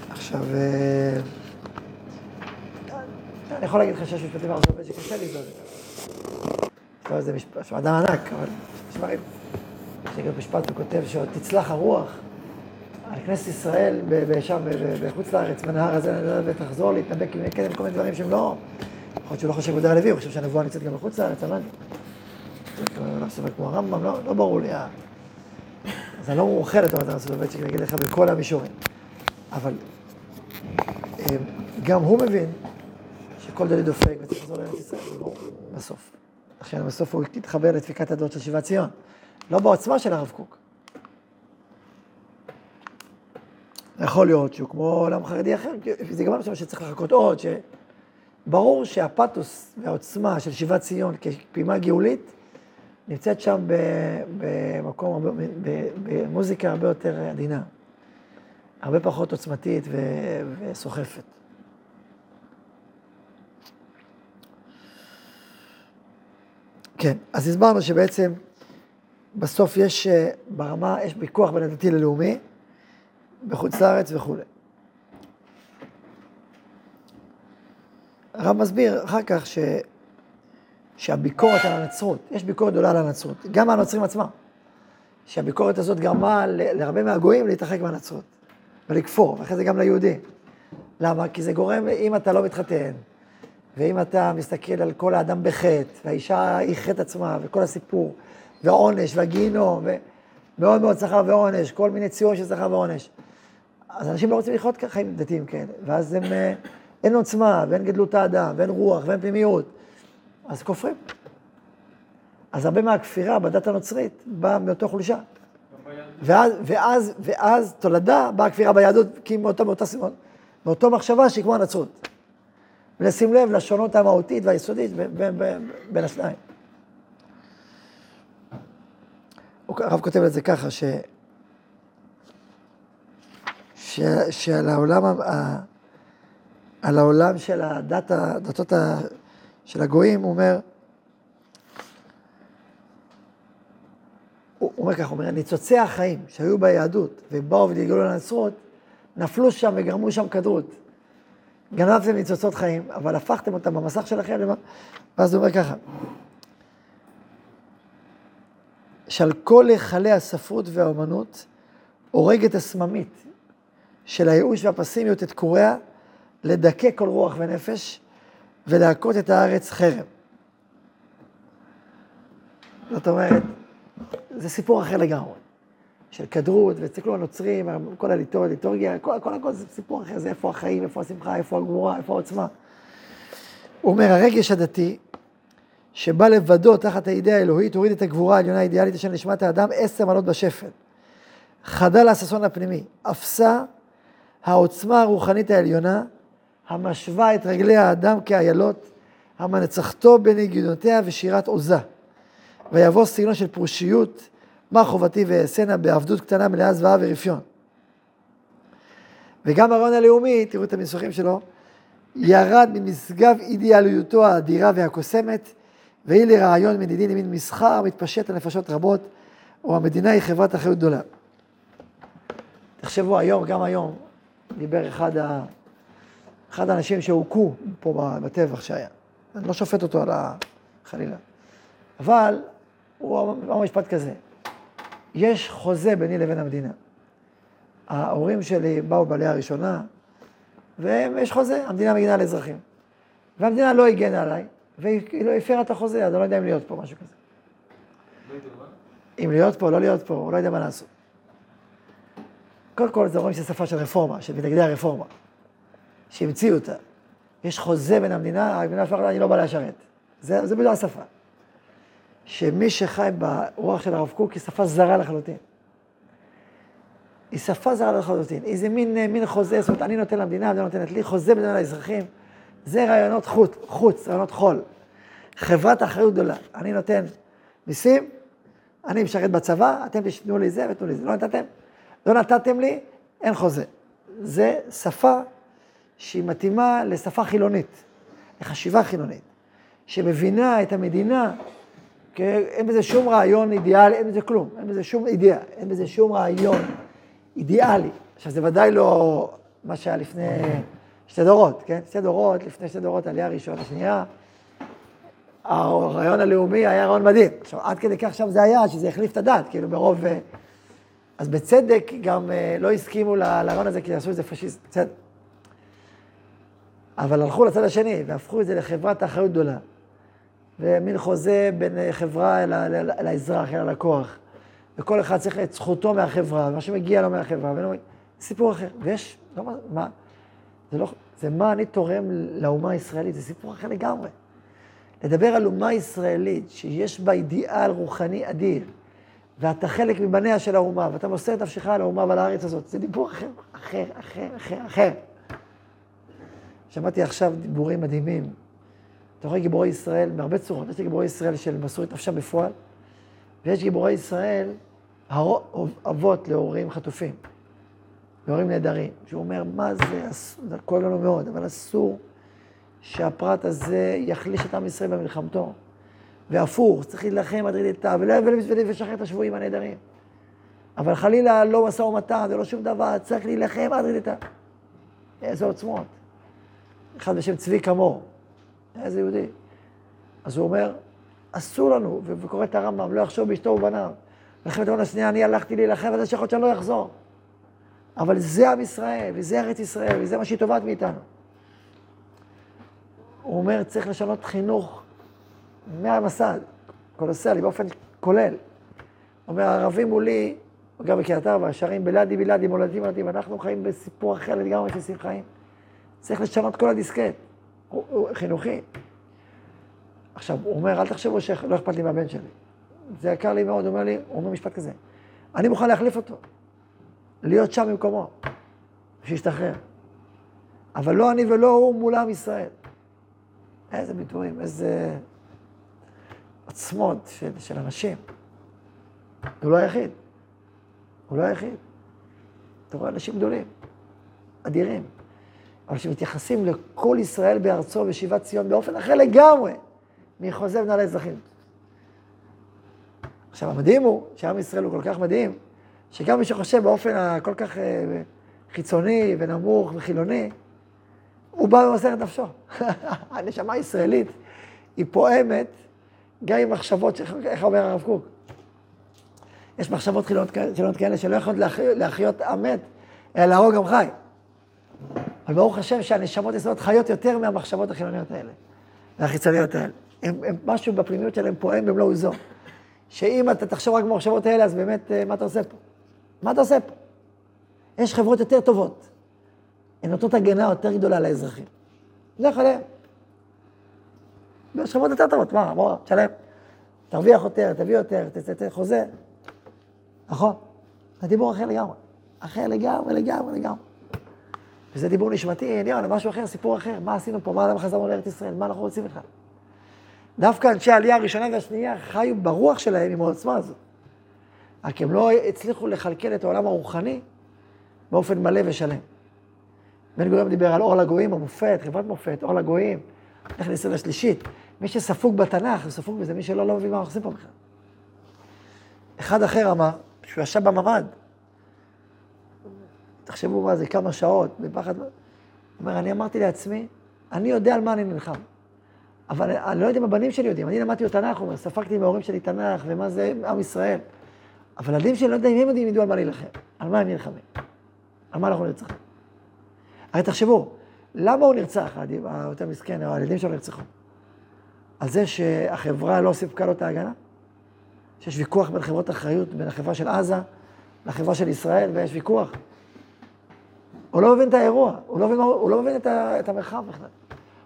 עכשיו, אני יכול להגיד לך שיש משפטים הברית שקשה לי את זה. משפט, אדם ענק, אבל יש דברים. יש לי משפט, הוא כותב תצלח הרוח על כנסת ישראל שם בחוץ לארץ, בנהר הזה, ותחזור להתנבק עם קדם כל מיני דברים שהם לא... יכול להיות שהוא לא חושב יהודה הלוי, הוא חושב שהנבואה נמצאת גם בחוץ לארץ, אבל... לא כמו הרמב"ם, לא, לא ברור לי. אז אני לא מומחה לתורת הרסולובייצ'יק, אני אגיד לך בכל המישורים. אבל אמ, גם הוא מבין שכל דלי דופק וצריך לחזור לארץ ישראל, זה ברור, בסוף. לכן בסוף הוא התחבר לדפיקת הדעות של שיבת ציון. לא בעוצמה של הרב קוק. יכול להיות שהוא כמו עולם חרדי אחר, זה גם לא שצריך לחכות עוד, שברור שהפתוס והעוצמה של שיבת ציון כפעימה גאולית, נמצאת שם במקום, במוזיקה הרבה יותר עדינה, הרבה פחות עוצמתית וסוחפת. כן, אז הסברנו שבעצם בסוף יש ברמה, יש ויכוח בין הדתי ללאומי, בחוץ לארץ וכולי. הרב מסביר אחר כך ש... שהביקורת על הנצרות, יש ביקורת גדולה על הנצרות, גם הנוצרים עצמם, שהביקורת הזאת גרמה להרבה מהגויים להתרחק מהנצרות ולכפור, ואחרי זה גם ליהודים. למה? כי זה גורם, אם אתה לא מתחתן, ואם אתה מסתכל על כל האדם בחטא, והאישה היא חטא עצמה, וכל הסיפור, והעונש, והגיהינום, ומאוד מאוד שכר ועונש, כל מיני ציון של שכר ועונש. אז אנשים לא רוצים לחיות ככה עם דתיים כאלה, ואז הם, אה, אין עוצמה, ואין גדלות האדם, ואין רוח, ואין פנימיות. אז כופרים. אז הרבה מהכפירה בדת הנוצרית באה מאותו חולשה. ואז, ואז, ואז תולדה באה הכפירה ביהדות, כי מאותו, מאותה, מאותו מחשבה שהיא כמו הנצרות. ולשים לב לשונות המהותית והיסודית בין השניים. הרב כותב את זה ככה, ש... ש... שעל העולם, ה... על העולם של הדת, הדתות ה... של הגויים, הוא אומר, הוא אומר ככה, הוא אומר, ניצוצי החיים שהיו ביהדות ובאו וגלגלו לנצרות, נפלו שם וגרמו שם כדרות. גנבתם ניצוצות חיים, אבל הפכתם אותם במסך שלכם, ואז הוא אומר ככה, שעל כל היכלי הספרות והאומנות הורגת הסממית של הייאוש והפסימיות את קוריה, לדכא כל רוח ונפש ולהכות את הארץ חרם. זאת אומרת, זה סיפור אחר לגמרי, של כדרות, ותסתכלו הנוצרים, כל הליטורגיה, כל הכל, הכל זה סיפור אחר, זה איפה החיים, איפה השמחה, איפה הגבורה, איפה העוצמה. הוא אומר, הרגש הדתי, שבא לבדו תחת האידאה האלוהית, הוריד את הגבורה העליונה האידיאלית של נשמת האדם עשר מעלות בשפל. חדל הששון הפנימי, אפסה העוצמה הרוחנית העליונה, המשווה את רגלי האדם כאיילות, המנצחתו בנגידותיה ושירת עוזה. ויבוא סגנון של פרושיות, מה חובתי ואעשנה בעבדות קטנה מלאה זוועה ורפיון. וגם הרעיון הלאומי, תראו את המסמכים שלו, ירד ממשגב אידיאליותו האדירה והקוסמת, והיא לרעיון מדידי למין מסחר מתפשט על נפשות רבות, או המדינה היא חברת אחריות גדולה. תחשבו היום, גם היום, דיבר אחד, ה... אחד האנשים שהוכו פה בטבח שהיה. אני לא שופט אותו על ה... חלילה. אבל הוא אמר משפט כזה, יש חוזה ביני לבין המדינה. ההורים שלי באו בעלייה הראשונה, ויש חוזה, המדינה מגינה על אזרחים. והמדינה לא הגנה עליי, והיא לא הפרה את החוזה, אז אני לא יודע אם להיות פה, משהו כזה. אם להיות פה, לא להיות פה, הוא לא יודע מה לעשות. קודם כל, זה רואים שזו שפה של רפורמה, של מתנגדי הרפורמה, שהמציאו אותה. יש חוזה בין המדינה, המדינה שלך, אני לא בא לשרת. זה, זה בדיוק השפה. שמי שחי ברוח של הרב קוק היא שפה זרה לחלוטין. היא שפה זרה לחלוטין. איזה מין, מין חוזה, זאת אומרת, אני נותן למדינה, המדינה נותנת לי, חוזה בין האזרחים. זה רעיונות חוץ, חוץ, רעיונות חול. חברת אחריות גדולה. אני נותן מיסים, אני משרת בצבא, אתם תשתנו לי זה ותנו לי זה. לא נתתם? לא נתתם לי, אין חוזה. זה שפה שהיא מתאימה לשפה חילונית, לחשיבה חילונית, שמבינה את המדינה, אין בזה שום רעיון אידיאלי, אין בזה כלום, אין בזה שום אידיאה, אין בזה שום רעיון אידיאלי. עכשיו, זה ודאי לא מה שהיה לפני שתי דורות, כן? שתי דורות, לפני שתי דורות, עלייה ראשונה, שנייה. הרעיון הלאומי היה רעיון מדהים. עכשיו, עד כדי כך שם זה היה, שזה החליף את הדת, כאילו, ברוב... אז בצדק גם אה, לא הסכימו לרעיון הזה, כי עשו את זה פשיסט, בסדר. אבל הלכו לצד השני, והפכו את זה לחברת אחריות גדולה. ומין חוזה בין אה, חברה לאזרח, הלקוח. וכל אחד צריך את זכותו מהחברה, מה שמגיע לו מהחברה, ולא... סיפור אחר. ויש, לא מה, זה לא, זה מה אני תורם לאומה הישראלית, זה סיפור אחר לגמרי. לדבר על אומה ישראלית שיש בה אידיאל רוחני אדיר, ואתה חלק מבניה של האומה, ואתה מוסר את נפשך על האומה ועל הארץ הזאת, זה דיבור אחר, אחר, אחר, אחר, אחר. שמעתי עכשיו דיבורים מדהימים. אתה רואה גיבורי ישראל מהרבה צורות. יש גיבורי ישראל של מסרו את נפשם בפועל, ויש גיבורי ישראל, אבות להורים חטופים, להורים נהדרים. שהוא אומר, מה זה, זה כואב לנו מאוד, אבל אסור שהפרט הזה יחליש את עם ישראל במלחמתו. והפוך, צריך להילחם עד רדיתה, ולשחרר את השבויים הנהדרים. אבל חלילה לא משא ומתן ולא שום דבר, צריך להילחם עד רדיתה. איזה עוצמות. אחד בשם צבי כמור, איזה יהודי. אז הוא אומר, אסור לנו, וקורא את הרמב"ם, לא יחשוב באשתו ובניו. מלחמת העולם השנייה, אני הלכתי להילחם, וזה שיכול שאני לא אחזור. אבל זה עם ישראל, וזה ארץ ישראל, וזה מה שהיא תובעת מאיתנו. הוא אומר, צריך לשנות חינוך מהמסד, קולוסלי, באופן כולל. אומר, הערבים מולי, גם בקריית ארבע, השערים בלעדי בלעדי, מולדים מולדים, ואנחנו חיים בסיפור אחר לגמרי של שמחיים. צריך לשנות כל הדיסקט, הוא, הוא חינוכי. עכשיו, הוא אומר, אל תחשבו שלא אכפת לי מהבן שלי. זה יקר לי מאוד, הוא אומר לי, הוא אומר משפט כזה, אני מוכן להחליף אותו, להיות שם במקומו, שישתחרר. אבל לא אני ולא הוא מול עם ישראל. איזה ביטויים, איזה עוצמות של, של אנשים. הוא לא היחיד. הוא לא היחיד. אתה רואה אנשים גדולים, אדירים, אבל שמתייחסים לכל ישראל בארצו ושיבת ציון באופן אחר לגמרי מחוזה מנהל האזרחים. עכשיו, המדהים הוא שעם ישראל הוא כל כך מדהים, שגם מי שחושב באופן הכל כך אה, חיצוני ונמוך וחילוני, הוא בא את נפשו. הנשמה הישראלית היא פועמת גם עם מחשבות, איך אומר הרב קוק? יש מחשבות חילוניות כאלה שלא יכולות להחיות המת, אלא להרוג גם חי. אבל ברוך השם שהנשמות הישראליות חיות יותר מהמחשבות החילוניות האלה, מהחיצוניות האלה. הם, הם, משהו בפנימיות שלהם פועם במלוא עוזו. שאם אתה תחשוב רק במחשבות האלה, אז באמת, אה, מה אתה עושה פה? מה אתה עושה פה? יש חברות יותר טובות. הן נותנות הגנה יותר גדולה לאזרחים. לך עליהן. יש חברות יותר טובות, מה, בוא, תשלם. תרוויח יותר, תביא יותר, תצא חוזה. נכון? זה דיבור אחר לגמרי. אחר לגמרי, לגמרי, לגמרי. וזה דיבור נשמתי, נראה, משהו אחר, סיפור אחר. מה עשינו פה? מה למה חזרנו לארץ ישראל? מה אנחנו רוצים בכלל? דווקא אנשי העלייה הראשונה והשנייה חיו ברוח שלהם עם העוצמה הזאת. רק הם לא הצליחו לכלכל את העולם הרוחני באופן מלא ושלם. בן גוריון דיבר על אור לגויים, המופת, חברת מופת, אור לגויים, איך לישראל השלישית. מי שספוג בתנ"ך, הוא ספוג בזה, מי שלא, לא מבין מה אנחנו עושים פה בכלל. אחד אחר אמר, שהוא ישב בממ"ד, תחשבו מה זה, כמה שעות, בפחד. הוא אומר, אני אמרתי לעצמי, אני יודע על מה אני נלחם. אבל אני לא יודע אם הבנים שלי יודעים. אני למדתי בתנ"ך, הוא אומר, ספגתי עם ההורים שלי תנ"ך, ומה זה עם ישראל. אבל הילדים שלי לא יודעים אם הם יודעים, ידעו על מה להילחם. על מה הם נלחמים. על מה אנחנו נרצחים. הרי תחשבו, למה הוא נרצח, היותר מסכן, או הילדים שלו נרצחו? על זה שהחברה לא סיפקה לו את ההגנה? שיש ויכוח בין חברות אחריות, בין החברה של עזה לחברה של ישראל, ויש ויכוח. הוא לא מבין את האירוע, הוא לא מבין, הוא לא מבין את, ה, את המרחב בכלל.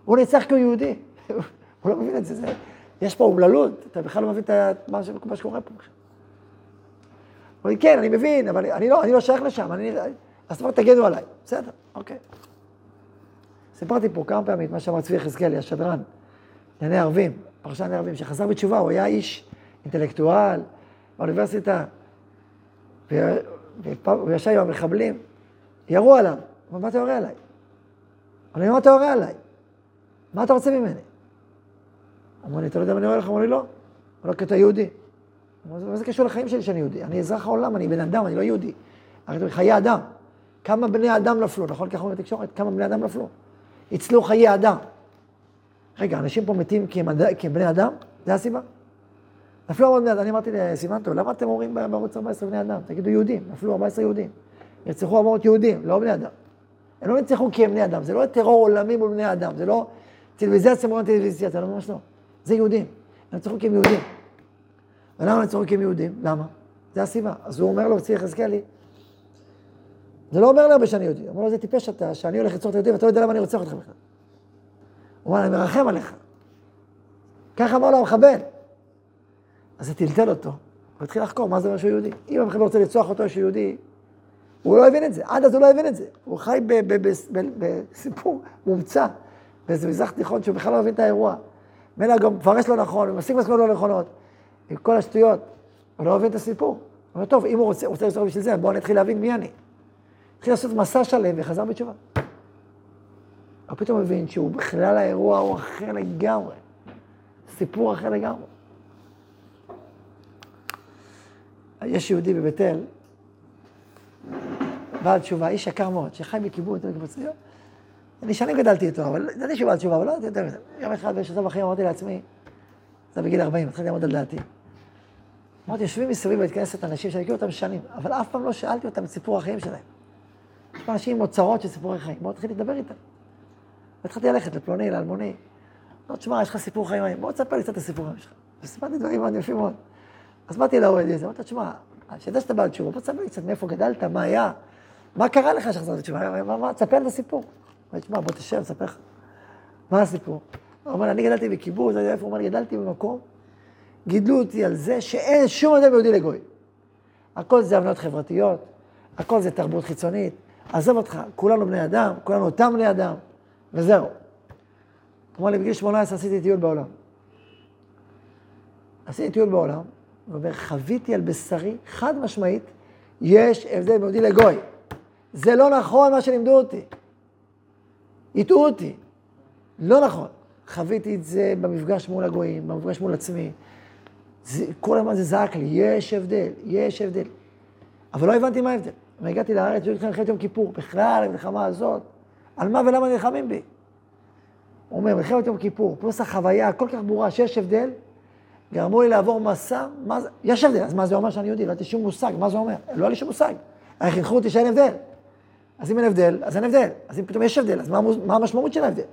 הוא נרצח כי הוא יהודי, הוא לא מבין את זה, זה. יש פה אומללות, אתה בכלל לא מבין את מה, מה שקורה פה בכלל. הוא אומר, כן, אני מבין, אבל אני לא, אני לא שייך לשם, אני, אז כבר תגנו עליי. בסדר, אוקיי. סיפרתי פה כמה פעמים את מה שאמר צבי יחזקאלי, השדרן, לענייני ערבים, פרשן ערבים, שחזר בתשובה, הוא היה איש אינטלקטואל באוניברסיטה, והוא ישב עם המחבלים, ירו עליו. אומר, מה אתה יורה עליי? אומר, מה אתה יורה עליי? מה אתה רוצה ממני? אמרו לי, אתה לא יודע מה אני יורה לך? אמרו לי, לא. אמרו לו, כי אתה יהודי. מה זה קשור לחיים שלי שאני יהודי? אני אזרח העולם, אני בן אדם, אני לא יהודי. הרי חיי אדם. כמה בני אדם נפלו, נכון? ככה אומרים בתקשורת, כמה בני אדם נפלו. הצלו חיי אדם. רגע, אנשים פה מתים כי הם, כי הם בני אדם? זה הסיבה? נפלו 400 בני אדם, אני אמרתי לסימנטו, למה אתם אומרים בערוץ 14 בני אדם? תגידו יהודים, נפלו 14 יהודים. נרצחו 400 יהודים, לא בני אדם. הם לא נרצחו כי הם בני אדם, זה לא טרור עולמי מול בני אדם, זה לא טלוויזציה מול טלוויזיה, זה לא ממש לא. זה יהודים, הם נרצחו כי הם יהודים. ולמה נרצחו כי הם יהודים? למה? זה הסיבה. אז הוא אומר לו, צבי יחזקאלי, זה לא אומר לי הרבה שאני יהודי. הוא אומר לו, זה טיפש אתה, שאני הולך לצורך את היהודים, ואתה לא יודע למה אני רוצח אותך בכלל. הוא אומר, אני מרחם עליך. ככה אמר לו המחבל. אז זה טלטל אותו, הוא התחיל לחקור מה זה אומר שהוא יהודי. אם המחבל רוצה לרצוח אותו שהוא יהודי, הוא לא הבין את זה, עד אז הוא לא הבין את זה. הוא חי בסיפור מומצא, באיזה מזרח תיכון שהוא בכלל לא מבין את האירוע. מילא גם מפרש לא נכון, הוא מסיק מסקנות לא נכונות, עם כל השטויות, הוא לא מבין את הסיפור. הוא אומר, טוב, אם הוא רוצה, רוצה לרצוח בשביל זה, בואו נתחיל להבין מי אני. התחיל לעשות מסע שלם וחזר בתשובה. הוא פתאום מבין שהוא בכלל האירוע הוא אחר לגמרי. סיפור אחר לגמרי. יש יהודי בבית אל, בעל תשובה, איש יקר מאוד, שחי בקיבוץ, בקיבוץ. אני שנים גדלתי איתו, אבל ידעתי שהוא בעל תשובה, אבל לא ידעתי יותר מזה. יום אחד בשלב החיים אמרתי לעצמי, זה בגיל 40, התחלתי לעמוד על דעתי. אמרתי, יושבים מסביב בבית כנסת אנשים שאני מכיר אותם שנים, אבל אף פעם לא שאלתי אותם את סיפור החיים שלהם. יש פה אנשים עם אוצרות של סיפורי חיים, מאוד התחלתי לדבר איתם. והתחלתי ללכת לפלוני, לאלמוני. אמרתי, תשמע, יש לך סיפור חיים, בוא תספר לי קצת את הסיפורים שלך. וסיפרתי דברים מאוד יפים מאוד. אז באתי לאוהד הזה, אמרתי, תשמע, שידע שאתה בעל תשובה, בוא תספר לי קצת מאיפה גדלת, מה היה, מה קרה לך שחזרת לתשובה, מה, מה, תספר את הסיפור. אמרתי, תשמע, בוא תשב, תספר לך. מה הסיפור? הוא אומר, אני גדלתי בקיבוץ, אני איפה הוא אומר, גדלתי במקום, גידלו אותי על זה שאין שום אדם יהודי לגוי. הכל זה הבנות חברתיות, הכל זה תרבות חיצונית. עזוב אותך, כולנו בני אדם, כולנו אותם בני אדם, וזהו. אמר לי, בגיל 18 עשיתי טיול בעולם. עשיתי טיול בעולם, הוא אומר, חוויתי על בשרי, חד משמעית, יש הבדל יהודי לגוי. זה לא נכון מה שלימדו אותי. הטעו אותי. לא נכון. חוויתי את זה במפגש מול הגויים, במפגש מול עצמי. זה, כל הזמן זה זעק לי, יש הבדל, יש הבדל. אבל לא הבנתי מה ההבדל. והגעתי לארץ, והייתי מלחמת יום כיפור, בכלל, המלחמה הזאת, על מה ולמה נלחמים בי? הוא אומר, מלחמת יום כיפור, פלוס החוויה הכל כך ברורה שיש הבדל, גרמו לי לעבור מסע, מה זה, יש הבדל, אז מה זה אומר שאני יהודי? לא הייתי שום מושג, מה זה אומר? לא היה לי שום מושג. חינכו אותי שאין הבדל. אז אם אין הבדל, אז אין הבדל. אז אם פתאום יש הבדל, אז מה, מה המשמעות של ההבדל?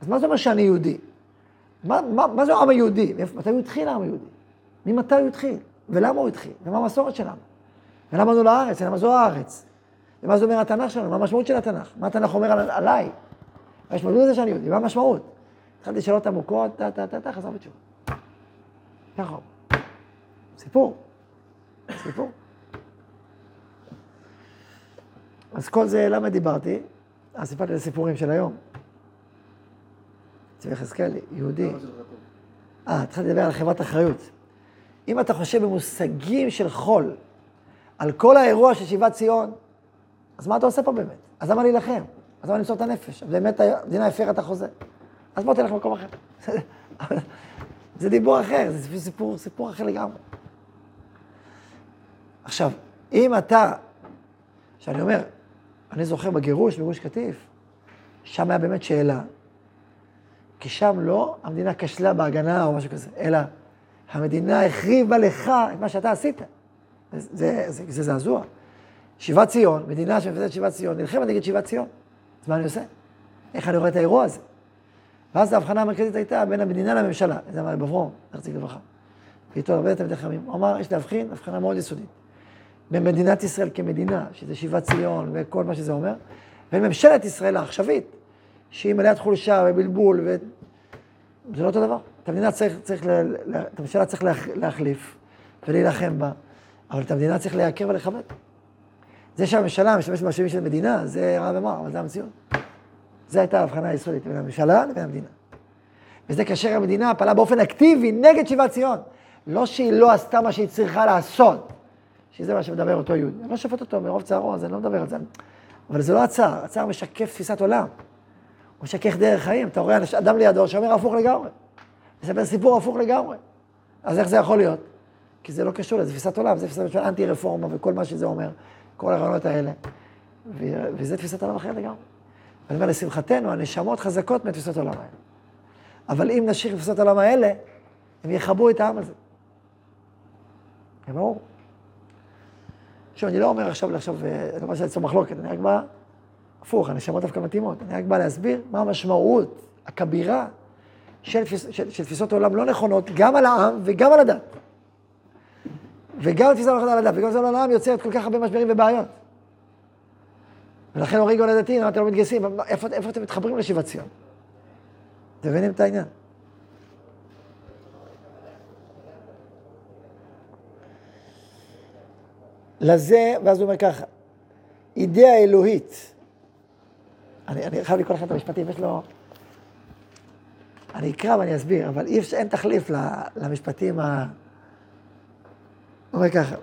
אז מה זה אומר שאני יהודי? מה, מה, מה זה העם היהודי? מתי הוא התחיל העם היהודי? ממתי הוא התחיל? ולמה הוא התחיל? ומה המסורת שלנו? ולמה באנו לארץ? ולמה זו הארץ? ומה זה אומר התנ"ך שלנו? מה המשמעות של התנ"ך? מה התנ"ך אומר על, עליי? המשמעות זה שאני יהודי, מה המשמעות? התחלתי שאלות עמוקות, טה טה טה טה, חזר בתשובה. ככה. סיפור. סיפור. אז כל זה, למה דיברתי? אז סיפרתי את הסיפורים של היום. צבי יחזקאלי, יהודי. אה, התחלתי לדבר על חברת אחריות. אם אתה חושב במושגים של חול על כל האירוע של שיבת ציון, אז מה אתה עושה פה באמת? אז למה להילחם? אז למה למסור את הנפש? באמת המדינה הפרה את החוזה. אז בוא תלך למקום אחר. זה דיבור אחר, זה סיפור, סיפור אחר לגמרי. עכשיו, אם אתה, שאני אומר, אני זוכר בגירוש בגוש קטיף, שם היה באמת שאלה. כי שם לא המדינה כשלה בהגנה או משהו כזה, אלא המדינה החריבה לך את מה שאתה עשית. זה, זה, זה זעזוע. שיבת ציון, מדינה שמפזרת שיבת ציון, נלחמת נגד שיבת ציון. אז מה אני עושה? איך אני רואה את האירוע הזה? ואז ההבחנה המרכזית הייתה בין המדינה לממשלה. זה אמר בברום, זכר לברכה. ואיתו הרבה תלמידי חכמים. הוא אמר, יש להבחין, הבחנה מאוד יסודית. בין מדינת ישראל כמדינה, שזה שיבת ציון וכל מה שזה אומר, בין ממשלת ישראל העכשווית, שהיא מלאת חולשה ובלבול, ו... זה לא אותו דבר. את המדינה צריך, צריך, ל... את הממשלה צריך להחליף ולהילחם בה, אבל את המדינה צריך להכיר ולכבד. זה שהממשלה משתמשת במשאבים של המדינה, זה רע ומר, אבל זה המציאות. זו הייתה ההבחנה היסודית בין הממשלה לבין המדינה. וזה כאשר המדינה פעלה באופן אקטיבי נגד שיבת ציון. לא שהיא לא עשתה מה שהיא צריכה לעשות, שזה מה שמדבר אותו יהודי. אני לא שופט אותו מרוב צערו, אז אני לא מדבר על זה. אבל זה לא הצער, הצער משקף תפיסת עולם. הוא משקף דרך חיים. אתה רואה אדם לידו שאומר הפוך לגמרי. מספר סיפור הפוך לגמרי. אז איך זה יכול להיות? כי זה לא קשור לזה, תפיסת עולם, זה תפיסת עולם אנטי-רפורמה וכל מה שזה אומר, כל הרעיונות האלה. וזה תפיסת עולם אחרת לגמרי. ואני אומר, לשמחתנו, הנשמות חזקות מתפיסות העולם האלה. אבל אם נשאיר תפיסות העולם האלה, הם יכבו את העם הזה. זה ברור. עכשיו, אני לא אומר עכשיו אני לא אומר שזה מחלוקת, אני רק בא, הפוך, הנשמות דווקא מתאימות. אני רק בא להסביר מה המשמעות הכבירה של, תפיס, של, של תפיסות העולם לא נכונות, גם על העם וגם על הדת. וגם תפיסה לא נכונה על הדת, וגם תפיסה על העם יוצרת כל כך הרבה משברים ובעיות. ולכן הוריגו לדתי, למה אתם לא מתגייסים? איפה, איפה אתם מתחברים לשיבת ציון? אתם מבינים את העניין? לזה, ואז הוא אומר ככה, אידאה אלוהית. אני, אני חייב לקרוא לכם את המשפטים, יש לו... אני אקרא ואני אסביר, אבל אי אפשר, אין תחליף למשפטים ה... הוא אומר ככה,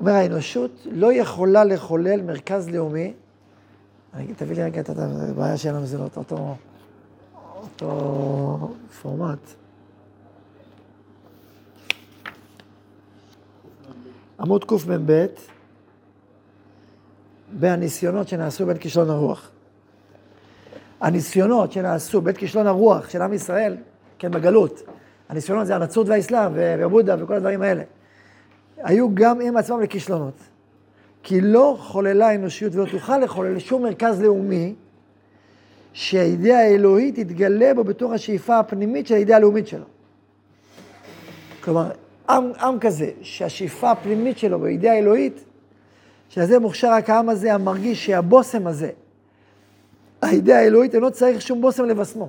אומר, האנושות לא יכולה לחולל מרכז לאומי, אני תביא לי רגע את הבעיה שלנו, זה לא אותו, אותו פורמט. עמוד קמ"ב, בהניסיונות שנעשו בין כישלון הרוח. הניסיונות שנעשו בית כישלון הרוח של עם ישראל, כן, בגלות, הניסיונות זה הנצרות והאסלאם ובודה וכל הדברים האלה. היו גם הם עצמם לכישלונות. כי לא חוללה האנושיות ולא תוכל לחולל שום מרכז לאומי שהאידאה האלוהית תתגלה בו בתור השאיפה הפנימית של האידאה הלאומית שלו. כלומר, עם, עם כזה, שהשאיפה הפנימית שלו באידאה האלוהית, שלזה מוכשר רק העם הזה המרגיש שהבושם הזה, האידאה האלוהית, אינו צריך שום בושם לבשמו.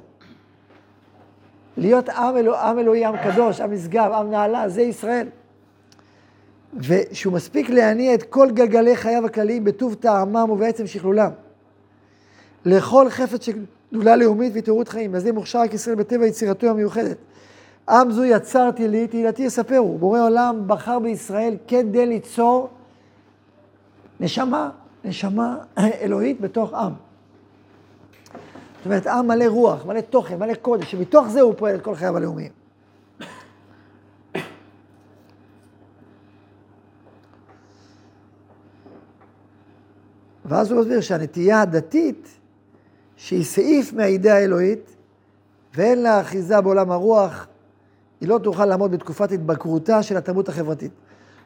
להיות עם, אלוה, עם אלוהי, עם קדוש, עם נשגב, עם נעלה, זה ישראל. ושהוא מספיק להניע את כל גלגלי חייו הכלליים בטוב טעמם ובעצם שכלולם. לכל חפץ של גדולה לאומית והתעוררות חיים. וזה מוכשר רק ישראל בטבע יצירתו המיוחדת. עם זו יצרתי לי, תהילתי יספרו. בורא עולם בחר בישראל כדי ליצור נשמה, נשמה אלוהית בתוך עם. זאת אומרת, עם מלא רוח, מלא תוכן, מלא קודש, שמתוך זה הוא פועל את כל חייו הלאומיים. ואז הוא מסביר שהנטייה הדתית, שהיא סעיף מהאידאה האלוהית, ואין לה אחיזה בעולם הרוח, היא לא תוכל לעמוד בתקופת התבקרותה של התרבות החברתית.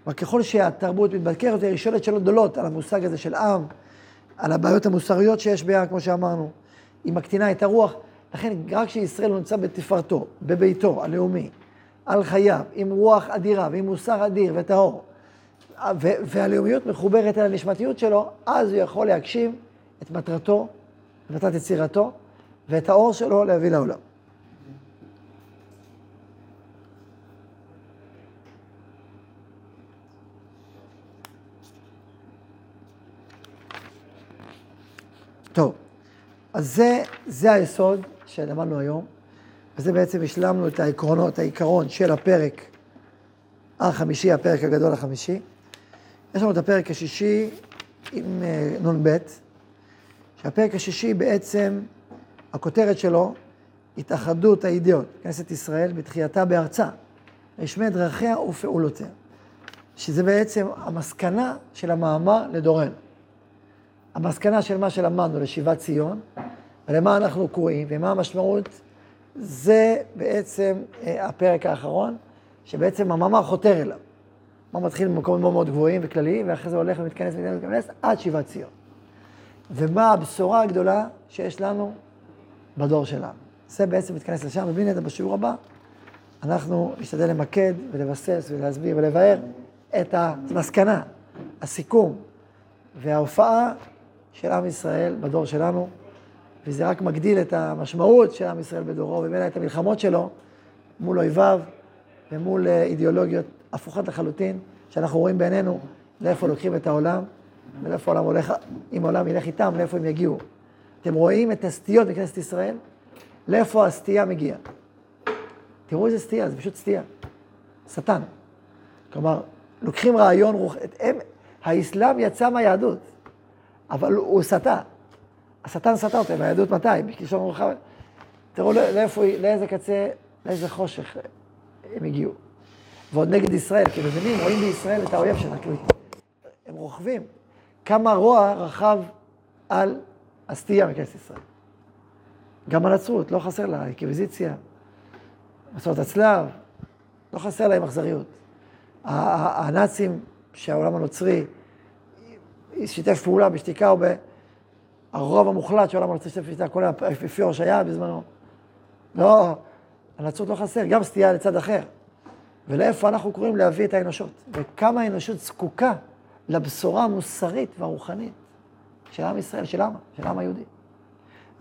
אבל ככל שהתרבות מתבקרת, היא שואלת שאלות גדולות על המושג הזה של עם, על הבעיות המוסריות שיש בעם, כמו שאמרנו. היא מקטינה את הרוח. לכן, רק כשישראל נמצא בתפארתו, בביתו הלאומי, על חייו, עם רוח אדירה ועם מוסר אדיר וטהור, והלאומיות מחוברת אל הנשמתיות שלו, אז הוא יכול להגשים את מטרתו, מטרת יצירתו, ואת האור שלו להביא לעולם. טוב, אז זה, זה היסוד שלמדנו היום, וזה בעצם השלמנו את העקרונות, העיקרון של הפרק החמישי, הפרק הגדול החמישי. יש לנו את הפרק השישי עם אה, נ"ב, שהפרק השישי בעצם, הכותרת שלו, התאחדות הידיעות, כנסת ישראל בתחייתה בארצה, רשמי דרכיה ופעולותיה, שזה בעצם המסקנה של המאמר לדורנו. המסקנה של מה שלמדנו לשיבת ציון, ולמה אנחנו קוראים, ומה המשמעות, זה בעצם אה, הפרק האחרון, שבעצם המאמר חותר אליו. הוא מתחיל במקומות מאוד מאוד גבוהים וכלליים, ואחרי זה הולך ומתכנס ומתכנס ומתכנס עד שיבת ציון. ומה הבשורה הגדולה שיש לנו בדור שלנו. זה בעצם מתכנס לשם, ובלי נדע בשיעור הבא, אנחנו נשתדל למקד ולבסס ולהסביר ולבאר את המסקנה, הסיכום וההופעה של עם ישראל בדור שלנו, וזה רק מגדיל את המשמעות של עם ישראל בדורו, וממילא את המלחמות שלו מול אויביו ומול אה, אידיאולוגיות הפוכות לחלוטין, שאנחנו רואים בעינינו לאיפה לוקחים את העולם, ולאיפה העולם הולך, אם העולם ילך איתם, לאיפה הם יגיעו. אתם רואים את הסטיות בכנסת ישראל? לאיפה הסטייה מגיעה? תראו איזה סטייה, זה פשוט סטייה. שטן. כלומר, לוקחים רעיון רוח... הם, האסלאם יצא מהיהדות, אבל הוא סטה. השטן סטה אותם, היהדות מתי? בקלישון רוחב. תראו לאיפה, לאיזה קצה, לאיזה חושך הם הגיעו. ועוד נגד ישראל, כי מבינים, רואים בישראל את האויב שלה, כאילו, הם רוכבים. כמה רוע רכב על הסטייה מכנסת ישראל. גם הנצרות, לא חסר לה, אינקוויזיציה, מסורת הצלב, לא חסר להם אכזריות. הנאצים, שהעולם הנוצרי שיתף פעולה בשתיקה או ב... הרוב המוחלט של העולם הנוצרי שיתף פעולה, כל האפיפיור שהיה בזמנו. לא, הנצרות לא חסר, גם סטייה לצד אחר. ולאיפה אנחנו קוראים להביא את האנושות, וכמה האנושות זקוקה לבשורה המוסרית והרוחנית של עם ישראל, של העם, של העם היהודי.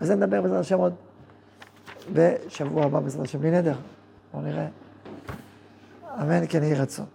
וזה נדבר בעזרת השם עוד בשבוע הבא בעזרת השם, בלי נדר. בואו נראה. אמן כן יהי רצון.